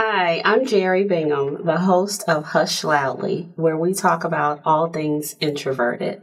Hi, I'm Jeri Bingham, the host of Hush Loudly, where we talk about all things introverted.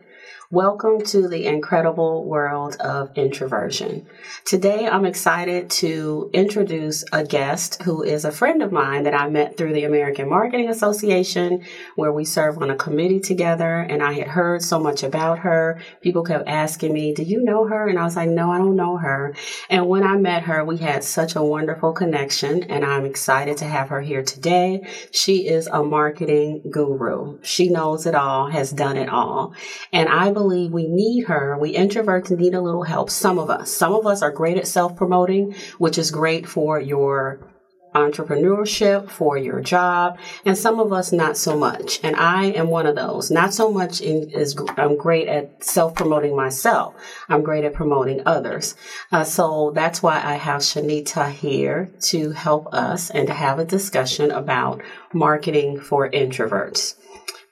Welcome to the incredible world of introversion. Today, I'm excited to introduce a guest who is a friend of mine that I met through the American Marketing Association, where we serve on a committee together. And I had heard so much about her. People kept asking me, Do you know her? And I was like, No, I don't know her. And when I met her, we had such a wonderful connection, and I'm excited to have her here today. She is a marketing guru. She knows it all, has done it all. And I believe we need her. We introverts need a little help. Some of us. Some of us are great at self promoting, which is great for your entrepreneurship, for your job, and some of us not so much. And I am one of those. Not so much in, is I'm great at self promoting myself. I'm great at promoting others. Uh, so that's why I have Shanita here to help us and to have a discussion about marketing for introverts.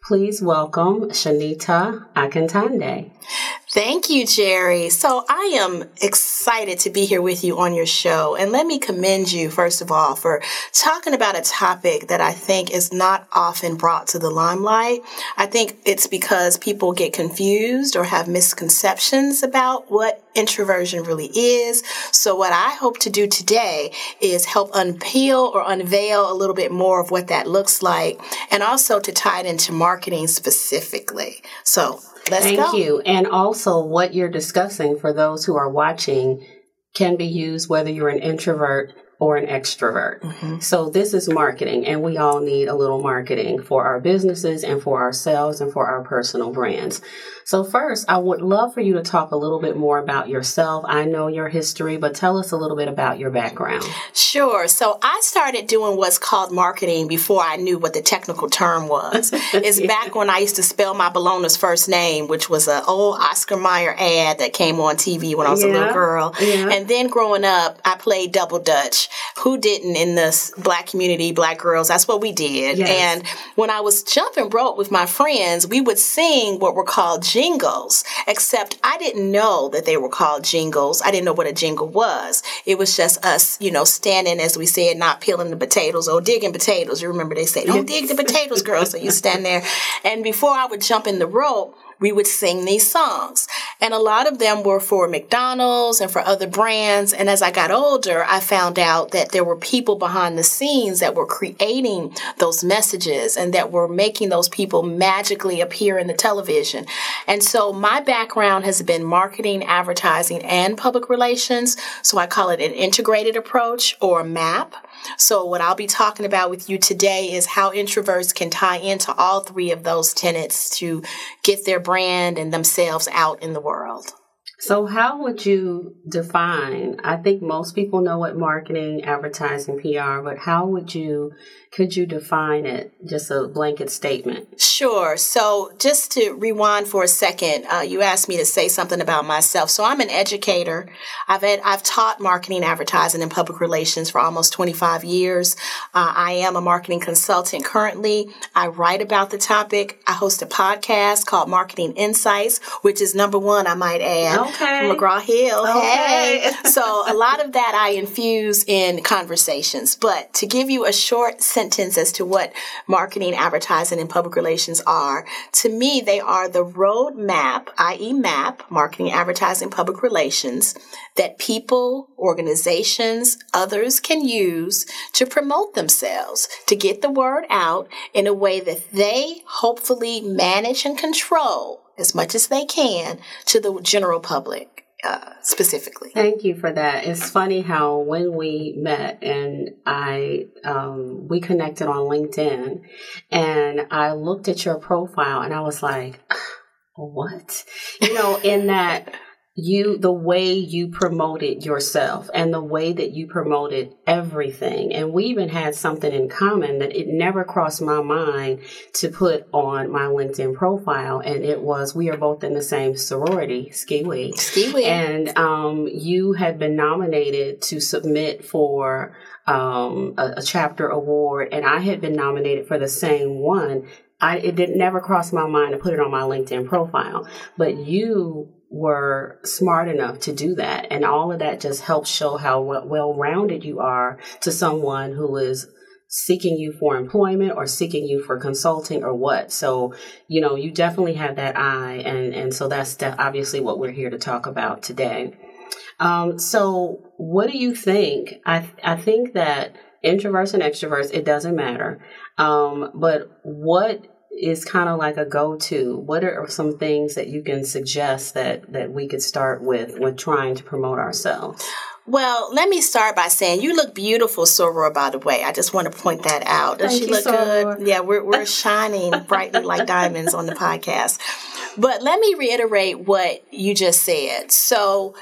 Please welcome Shanita Akintonde. Thank you, Jeri. So I am excited to be here with you on your show. And let me commend you, first of all, for talking about a topic that I think is not often brought to the limelight. I think it's because people get confused or have misconceptions about what introversion really is. So what I hope to do today is help unpeel or unveil a little bit more of what that looks like and also to tie it into marketing specifically. So Let's Thank go. you. And also, what you're discussing for those who are watching can be used whether you're an introvert or an extrovert. Mm-hmm. So this is marketing and we all need a little marketing for our businesses and for ourselves and for our personal brands. So first, I would love for you to talk a little bit more about yourself. I know your history, but tell us a little bit about your background. Sure. So I started doing what's called marketing before I knew what the technical term was. it's yeah. back when I used to spell my Bologna's first name, which was an old Oscar Mayer ad that came on TV when I was yeah. a little girl. Yeah. And then growing up, I played double dutch. Who didn't in this black community, black girls? That's what we did. Yes. And when I was jumping rope with my friends, we would sing what were called jingles, except I didn't know that they were called jingles. I didn't know what a jingle was. It was just us, you know, standing, as we said, not peeling the potatoes or digging potatoes. You remember they say, don't dig the potatoes, girls. So you stand there. And before I would jump in the rope, we would sing these songs. And a lot of them were for McDonald's and for other brands. And as I got older, I found out that there were people behind the scenes that were creating those messages and that were making those people magically appear in the television. And so my background has been marketing, advertising, and public relations. So I call it an integrated approach or MAP. So, what I'll be talking about with you today is how introverts can tie into all three of those tenets to get their brand and themselves out in the world. So, how would you define? I think most people know what marketing, advertising, PR, but how would you could you define it? Just a blanket statement. Sure. So, just to rewind for a second, uh, you asked me to say something about myself. So, I'm an educator. I've had, I've taught marketing, advertising, and public relations for almost 25 years. Uh, I am a marketing consultant currently. I write about the topic. I host a podcast called Marketing Insights, which is number one, I might add, okay. from McGraw Hill. Okay. Hey. so, a lot of that I infuse in conversations. But to give you a short sentence as to what marketing, advertising, and public relations are. To me, they are the roadmap, i.e., map, marketing, advertising, public relations, that people, organizations, others can use to promote themselves, to get the word out in a way that they hopefully manage and control as much as they can to the general public. Uh, specifically. Thank you for that. It's funny how when we met and I um, we connected on LinkedIn, and I looked at your profile and I was like, what? You know, in that you the way you promoted yourself and the way that you promoted everything. And we even had something in common that it never crossed my mind to put on my linkedin profile and it was we are both in the same sorority skiwi skiwi and um, you had been nominated to submit for um, a, a chapter award and i had been nominated for the same one. I, it did never cross my mind to put it on my LinkedIn profile, but you were smart enough to do that. And all of that just helps show how well rounded you are to someone who is seeking you for employment or seeking you for consulting or what. So, you know, you definitely have that eye. And, and so that's obviously what we're here to talk about today. Um, so what do you think? I, I think that introverts and extroverts, it doesn't matter. Um, but what is kind of like a go-to what are some things that you can suggest that that we could start with with trying to promote ourselves well, let me start by saying you look beautiful, Soror, by the way. I just want to point that out. Does Thank she look good? Yeah, we're, we're shining brightly like diamonds on the podcast. But let me reiterate what you just said. So,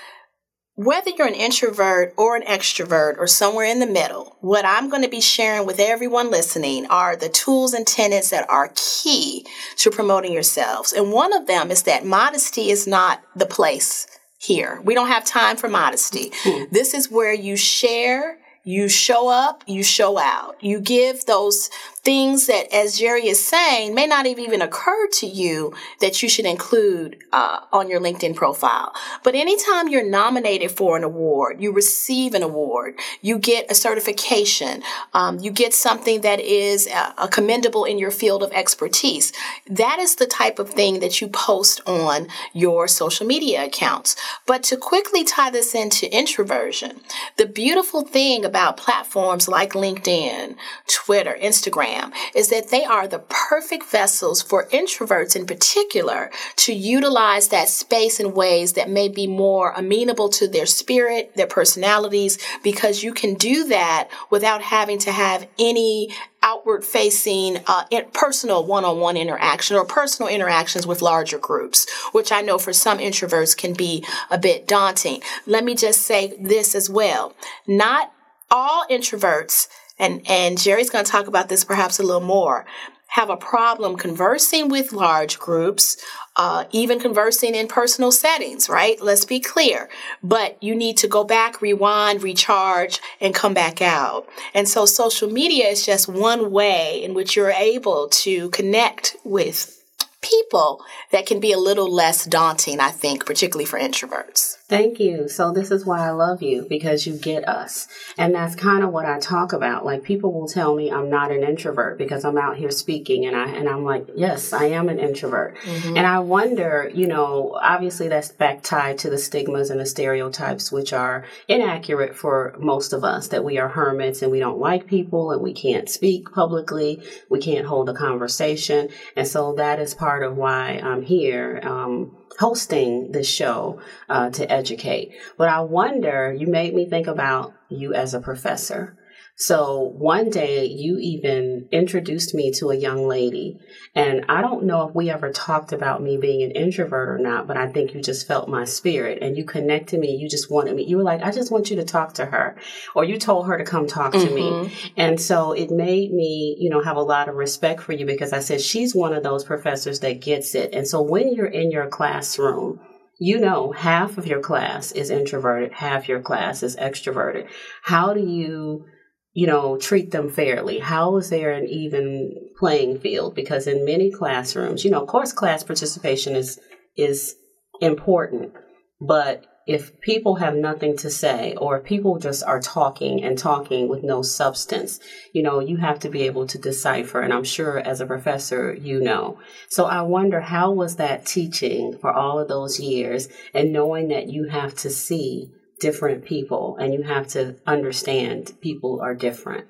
whether you're an introvert or an extrovert or somewhere in the middle, what I'm going to be sharing with everyone listening are the tools and tenets that are key to promoting yourselves. And one of them is that modesty is not the place here. We don't have time for modesty. Mm-hmm. This is where you share, you show up, you show out. You give those things that, as Jeri is saying, may not have even occurred to you that you should include uh, on your LinkedIn profile. But anytime you're nominated for an award, you receive an award, you get a certification, um, you get something that is uh, commendable in your field of expertise. That is the type of thing that you post on your social media accounts. But to quickly tie this into introversion, the beautiful thing about platforms like LinkedIn, Twitter, Instagram, is that they are the perfect vessels for introverts in particular to utilize that space in ways that may be more amenable to their spirit, their personalities, because you can do that without having to have any outward facing uh, personal one-on-one interaction or personal interactions with larger groups which i know for some introverts can be a bit daunting. Let me just say this as well. Not all introverts and and Jeri's going to talk about this perhaps a little more, have a problem conversing with large groups, uh, even conversing in personal settings, right? Let's be clear. But you need to go back, rewind, recharge, and come back out. And so social media is just one way in which you're able to connect with people that can be a little less daunting, I think, particularly for introverts. Thank you. So this is why I love you because you get us. And that's kind of what I talk about. Like people will tell me I'm not an introvert because I'm out here speaking and I and I'm like, "Yes, I am an introvert." Mm-hmm. And I wonder, you know, obviously that's back tied to the stigmas and the stereotypes which are inaccurate for most of us that we are hermits and we don't like people and we can't speak publicly, we can't hold a conversation. And so that is part of why I'm here. Um, hosting this show uh, to educate. But I wonder, you made me think about you as a professor. So one day you even introduced me to a young lady. And I don't know if we ever talked about me being an introvert or not, but I think you just felt my spirit and you connected me. You just wanted me. You were like, I just want you to talk to her. Or you told her to come talk mm-hmm. to me. Mm-hmm. And so it made me, you know, have a lot of respect for you because I said, she's one of those professors that gets it. And so when you're in your classroom, you know half of your class is introverted, half your class is extroverted. How do you you know, treat them fairly? How is there an even playing field? Because in many classrooms, you know, of course, class participation is is important, but if people have nothing to say or if people just are talking and talking with no substance, you know, you have to be able to decipher. And I'm sure as a professor, you know. So I wonder how was that teaching for all of those years and knowing that you have to see different people and you have to understand people are different?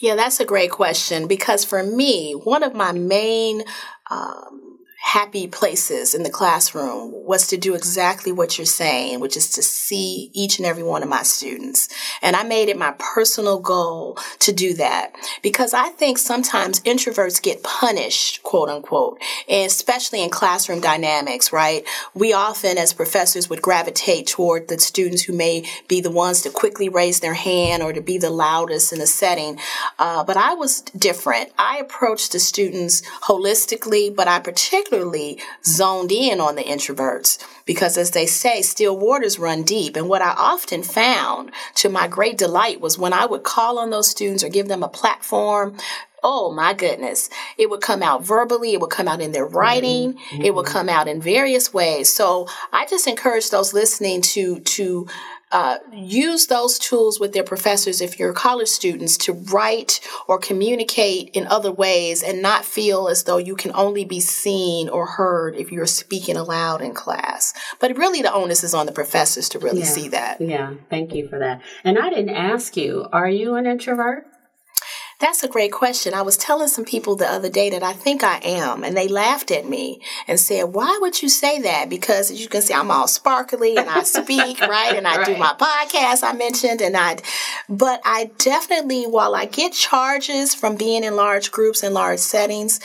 Yeah, that's a great question because for me, one of my main um, happy places in the classroom was to do exactly what you're saying, which is to see each and every one of my students. And I made it my personal goal to do that because I think sometimes introverts get punished, quote unquote, and especially in classroom dynamics, right? We often, as professors, would gravitate toward the students who may be the ones to quickly raise their hand or to be the loudest in the setting. Uh, but I was different. I approached the students holistically, but I particularly particularly zoned in on the introverts because as they say, still waters run deep. And what I often found to my great delight was when I would call on those students or give them a platform, oh my goodness, it would come out verbally, it would come out in their writing, mm-hmm. it would come out in various ways. So I just encourage those listening to to uh, use those tools with their professors if you're college students to write or communicate in other ways and not feel as though you can only be seen or heard if you're speaking aloud in class. But really, the onus is on the professors to really yeah. see that. Yeah, thank you for that. And I didn't ask you, are you an introvert? That's a great question. I was telling some people the other day that I think I am, and they laughed at me and said, Why would you say that? Because as you can see, I'm all sparkly and I speak, right? And I right. do my podcast I mentioned, and I, but I definitely, while I get charges from being in large groups and large settings,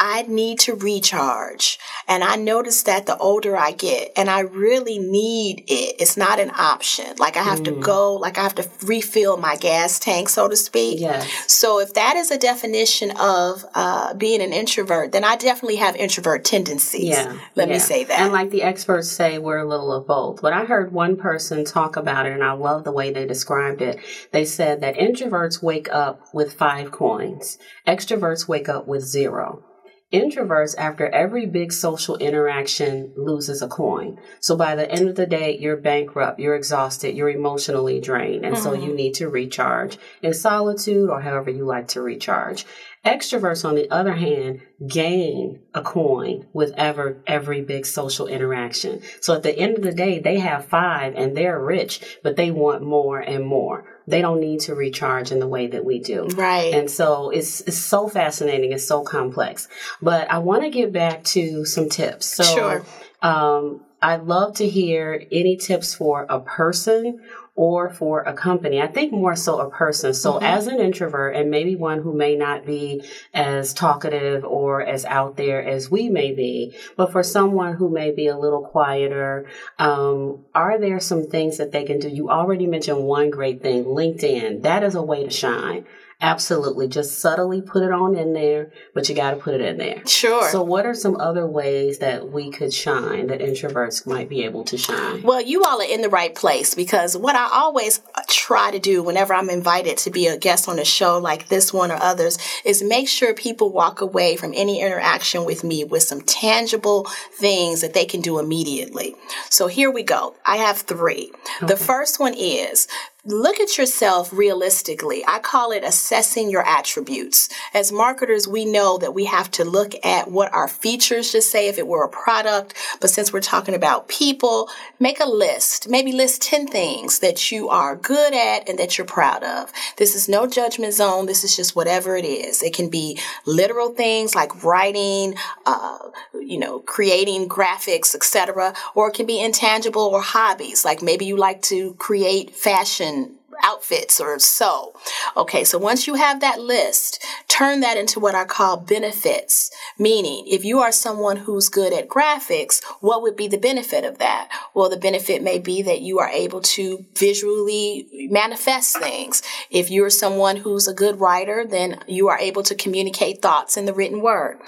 I need to recharge. And I notice that the older I get, and I really need it. It's not an option. Like I have mm. to go, like I have to refill my gas tank, so to speak. Yes. So if that is a definition of uh, being an introvert, then I definitely have introvert tendencies. Yeah. Let yeah. me say that. And like the experts say, we're a little of both. But I heard one person talk about it, and I love the way they described it. They said that introverts wake up with five coins, extroverts wake up with zero. Introverts, after every big social interaction, loses a coin. So by the end of the day, you're bankrupt, you're exhausted, you're emotionally drained, and mm-hmm. so you need to recharge in solitude or however you like to recharge. Extroverts, on the other hand, gain a coin with ever every big social interaction. So at the end of the day, they have five and they're rich, but they want more and more. They don't need to recharge in the way that we do. Right. And so it's it's so fascinating, it's so complex. But I want to get back to some tips. So sure. um I'd love to hear any tips for a person or for a company. I think more so a person. So mm-hmm. as an introvert and maybe one who may not be as talkative or as out there as we may be, but for someone who may be a little quieter, um, are there some things that they can do? You already mentioned one great thing, LinkedIn. That is a way to shine. Absolutely. Just subtly put it on in there, but you got to put it in there. Sure. So, what are some other ways that we could shine, that introverts might be able to shine? Well, you all are in the right place because what I always try to do whenever I'm invited to be a guest on a show like this one or others is make sure people walk away from any interaction with me with some tangible things that they can do immediately. So, here we go. I have three. Okay. The first one is look at yourself realistically. I call it assessing your attributes. As marketers, we know that we have to look at what our features just say if it were a product. But since we're talking about people, make a list. Maybe list 10 things that you are good at and that you're proud of. This is no judgment zone. This is just whatever it is. It can be literal things like writing, uh, you know, creating graphics, etc. Or it can be intangible or hobbies. Like maybe you like to create fashion often outfits or so. Okay, so once you have that list, turn that into what I call benefits. Meaning, if you are someone who's good at graphics, what would be the benefit of that? Well, the benefit may be that you are able to visually manifest things. If you're someone who's a good writer, then you are able to communicate thoughts in the written word.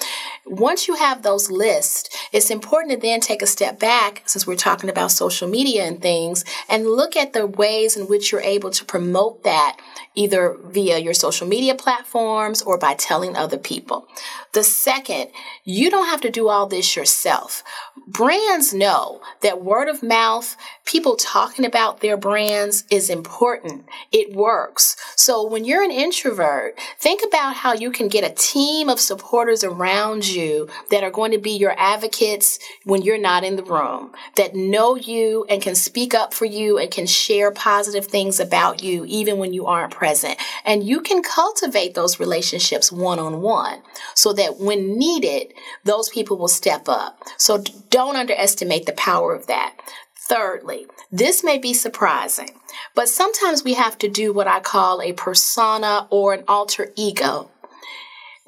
Once you have those lists, it's important to then take a step back, since we're talking about social media and things, and look at the ways in which you're able to promote that either via your social media platforms or by telling other people. The second, you don't have to do all this yourself. Brands know that word of mouth, people talking about their brands is important. It works. So when you're an introvert, think about how you can get a team of supporters around you that are going to be your advocates when you're not in the room, that know you and can speak up for you and can share positive things about you even when you aren't present. And you can cultivate those relationships one on one so that when needed, those people will step up. So don't underestimate the power of that. Thirdly, this may be surprising, but sometimes we have to do what I call a persona or an alter ego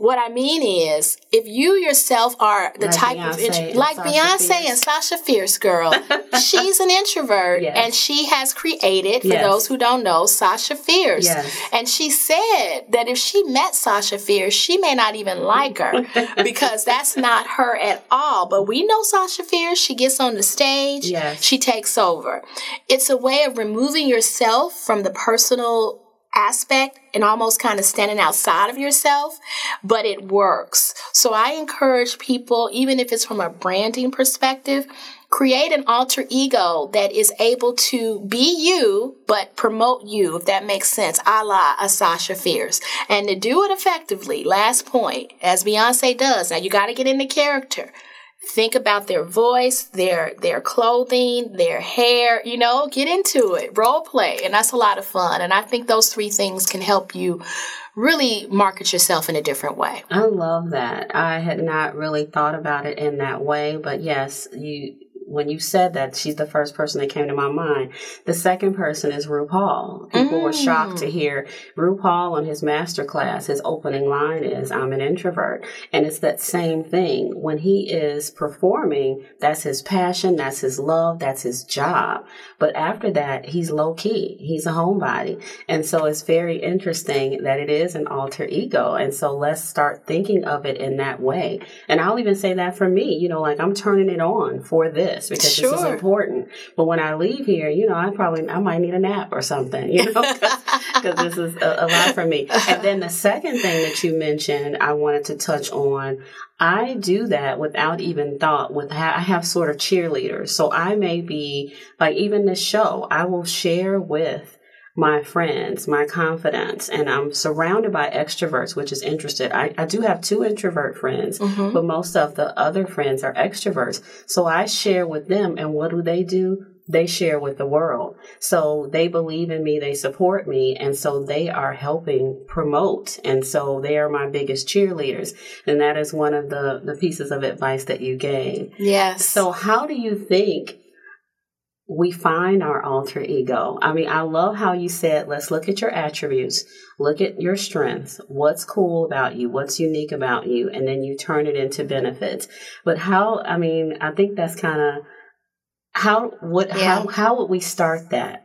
what I mean is, if you yourself are the like type Beyonce of intro- like Beyonce Fierce. and Sasha Fierce girl, she's an introvert Yes. and she has created, for Yes. those who don't know, Sasha Fierce. Yes. And she said that if she met Sasha Fierce, she may not even like her because that's not her at all. But we know Sasha Fierce, she gets on the stage, she takes over. It's a way of removing yourself from the personal aspect and almost kind of standing outside of yourself, but it works. So I encourage people, even if it's from a branding perspective, create an alter ego that is able to be you, but promote you, if that makes sense, a la a Sasha Fierce. And to do it effectively, last point, as Beyonce does, now you got to get into character think about their voice, their their clothing, their hair, you know, get into it, role play, and that's a lot of fun. And I think those three things can help you really market yourself in a different way. I love that. I had not really thought about it in that way, but yes, you when you said that, she's the first person that came to my mind. The second person is RuPaul. People mm. were shocked to mm. hear RuPaul on his master class. His opening line is, I'm an introvert. And it's that same thing. When he is performing, that's his passion, that's his love, that's his job. But after that, he's low key. He's a homebody. And so it's very interesting that it is an alter ego. And so let's start thinking of it in that way. And I'll even say that for me, you know, like I'm turning it on for this this because sure. this is important. But when I leave here, you know, I probably I might need a nap or something, you know, because this is a, a lot for me. And then the second thing that you mentioned, I wanted to touch on. I do that without even thought. With I have sort of cheerleaders, so I may be like even this show. I will share with my friends, my confidence, and I'm surrounded by extroverts, which is interested. I, I do have two introvert friends, mm-hmm. but most of the other friends are extroverts. So I share with them, and what do they do? They share with the world. So they believe in me, they support me, and so they are helping promote. And so they are my biggest cheerleaders. And that is one of the, the pieces of advice that you gave. Yes. So how do you think we find our alter ego. I mean, I love how you said, let's look at your attributes, look at your strengths, what's cool about you, what's unique about you, and then you turn it into benefits. But how, I mean, I think that's kind of how would yeah. how how would we start that?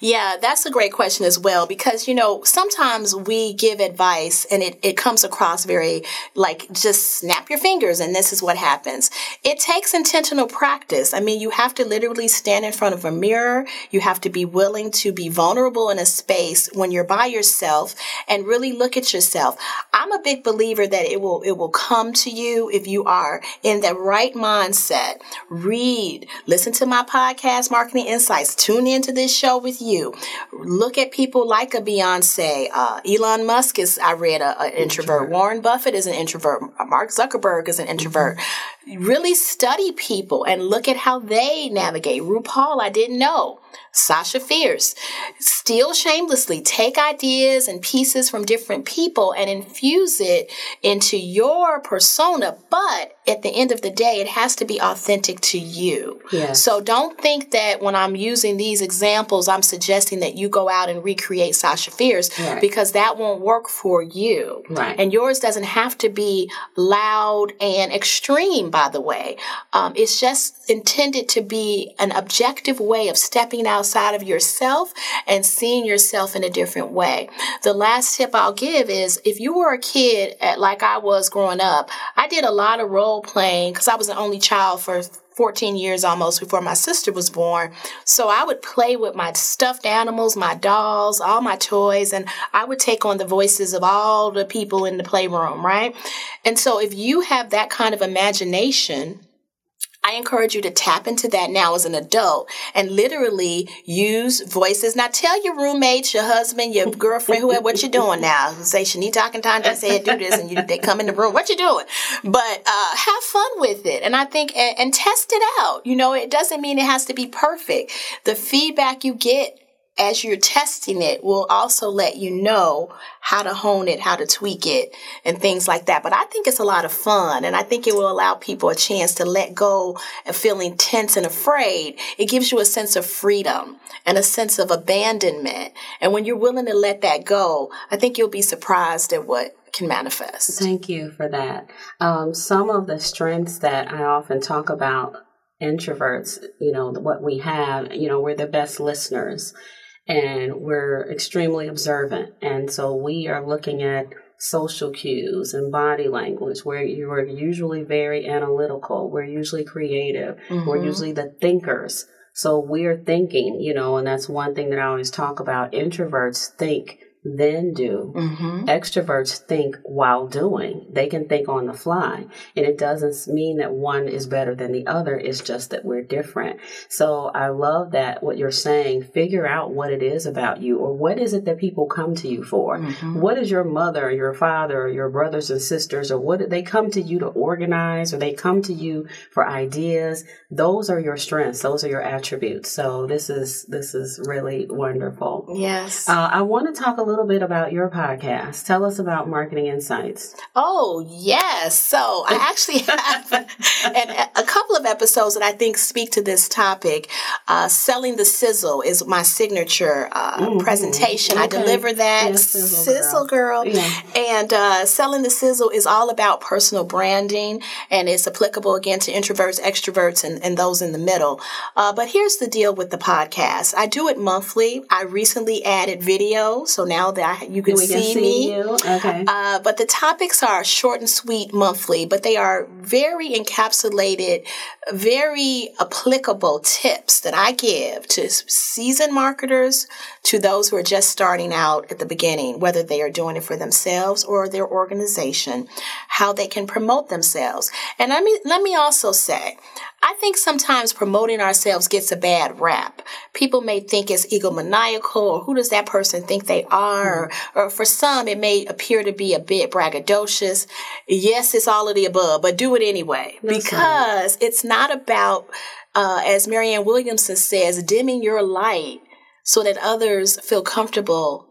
Yeah, that's a great question as well because, you know, sometimes we give advice and it, it comes across very like just snap your fingers and this is what happens. It takes intentional practice. I mean, you have to literally stand in front of a mirror. You have to be willing to be vulnerable in a space when you're by yourself and really look at yourself. I'm a big believer that it will, it will come to you if you are in the right mindset. Read, listen to my podcast, Marketing Insights, tune into this show with you you. Look at people like a Beyonce. Uh, Elon Musk is, I read, an introvert. Warren Buffett is an introvert. Mark Zuckerberg is an introvert. Mm-hmm. Really study people and look at how they navigate. RuPaul, I didn't know. Sasha Fierce. Steal shamelessly. Take ideas and pieces from different people and infuse it into your persona. But at the end of the day, it has to be authentic to you. Yes. So don't think that when I'm using these examples, I'm suggesting that you go out and recreate Sasha Fierce right. because that won't work for you. Right. And yours doesn't have to be loud and extreme, by the way. Um, it's just intended to be an objective way of stepping outside of yourself and seeing yourself in a different way. The last tip I'll give is if you were a kid at, like I was growing up, I did a lot of role playing because I was an only child for 14 years almost before my sister was born. So I would play with my stuffed animals, my dolls, all my toys, and I would take on the voices of all the people in the playroom, right? And so if you have that kind of imagination, I encourage you to tap into that now as an adult and literally use voices. Now tell your roommates, your husband, your girlfriend, whoever, what you're doing now. Say, Shani talking time, I said do this, and you, they come in the room, what you doing? But uh, have fun with it. And I think, and, and test it out. You know, it doesn't mean it has to be perfect. The feedback you get as you're testing it will also let you know how to hone it, how to tweak it, and things like that. But I think it's a lot of fun, and I think it will allow people a chance to let go of feeling tense and afraid. It gives you a sense of freedom and a sense of abandonment. And when you're willing to let that go, I think you'll be surprised at what can manifest. Thank you for that. Um, some of the strengths that I often talk about introverts, you know, what we have, you know, we're the best listeners and we're extremely observant. And so we are looking at social cues and body language where you are usually very analytical. We're usually creative. Mm-hmm. We're usually the thinkers. So we're thinking, you know, and that's one thing that I always talk about. Introverts think then do. Mm-hmm. Extroverts think while doing. They can think on the fly. And it doesn't mean that one is better than the other. It's just that we're different. So I love that what you're saying. Figure out what it is about you or what is it that people come to you for? Mm-hmm. What is your mother or your father or your brothers and sisters or what they come to you to organize or they come to you for ideas? Those are your strengths. Those are your attributes. So this is, this is really wonderful. Yes. Uh, I want to talk a little bit about your podcast. Tell us about Marketing Insights. Oh, yes. So I actually have an, a couple of episodes that I think speak to this topic. Uh, Selling the Sizzle is my signature uh, Mhm. presentation. I deliver that. Yes, Sizzle Sizzle girl. Yeah. And uh, Selling the Sizzle is all about personal branding and it's applicable again to introverts, extroverts, and, and those in the middle. Uh, but here's the deal with the podcast I do it monthly. I recently added video, so now that I, you can can see, see me. you. Okay. Uh, but the topics are short and sweet monthly, but they are very encapsulated, very applicable tips that I give to seasoned marketers, to those who are just starting out at the beginning, whether they are doing it for themselves or their organization, how they can promote themselves. And let me, let me also say, I think sometimes promoting ourselves gets a bad rap. People may think it's egomaniacal or who does that person think they are? Or, or for some, it may appear to be a bit braggadocious. Yes, it's all of the above, but do it anyway That's because it's not about, uh, as Marianne Williamson says, dimming your light so that others feel comfortable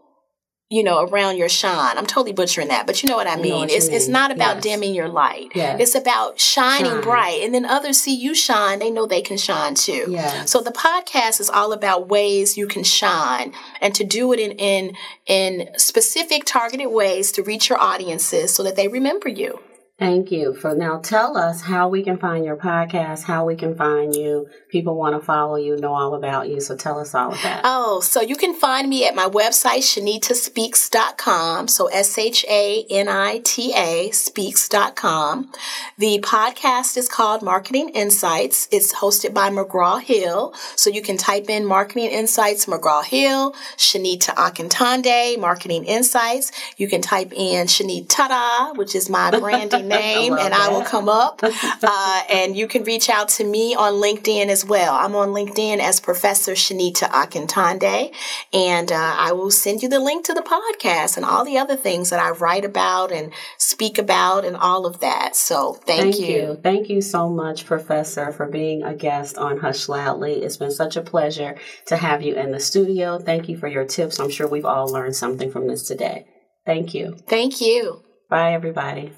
you know, around your shine. I'm totally butchering that, but you know what I mean. what it's it's mean. not about Yes. dimming your light. Yes. It's about shining Shine. bright, and then others see you shine. They know they can shine too. Yes. So the podcast is all about ways you can shine, and to do it in in in specific targeted ways to reach your audiences so that they remember you. Thank you for now. Tell us how we can find your podcast, how we can find you. People want to follow you, know all about you. So tell us all of that. Oh, so you can find me at my website, shanitaspeaks.com. So S H A N I T A speaks.com. The podcast is called Marketing Insights. It's hosted by McGraw Hill. So you can type in Marketing Insights McGraw Hill, Shanita Akintonde, Marketing Insights. You can type in Shanita which is my branding name, love and I will come up. Uh, and you can reach out to me on LinkedIn as well. I'm on LinkedIn as Professor Shanita Akintonde, and uh, I will send you the link to the podcast and all the other things that I write about and speak about and all of that. So thank, you. Thank you so much, Professor, for being a guest on Hush Loudly. It's been such a pleasure to have you in the studio. Thank you for your tips. I'm sure we've all learned something from this today. Thank you. Thank you. Bye, everybody.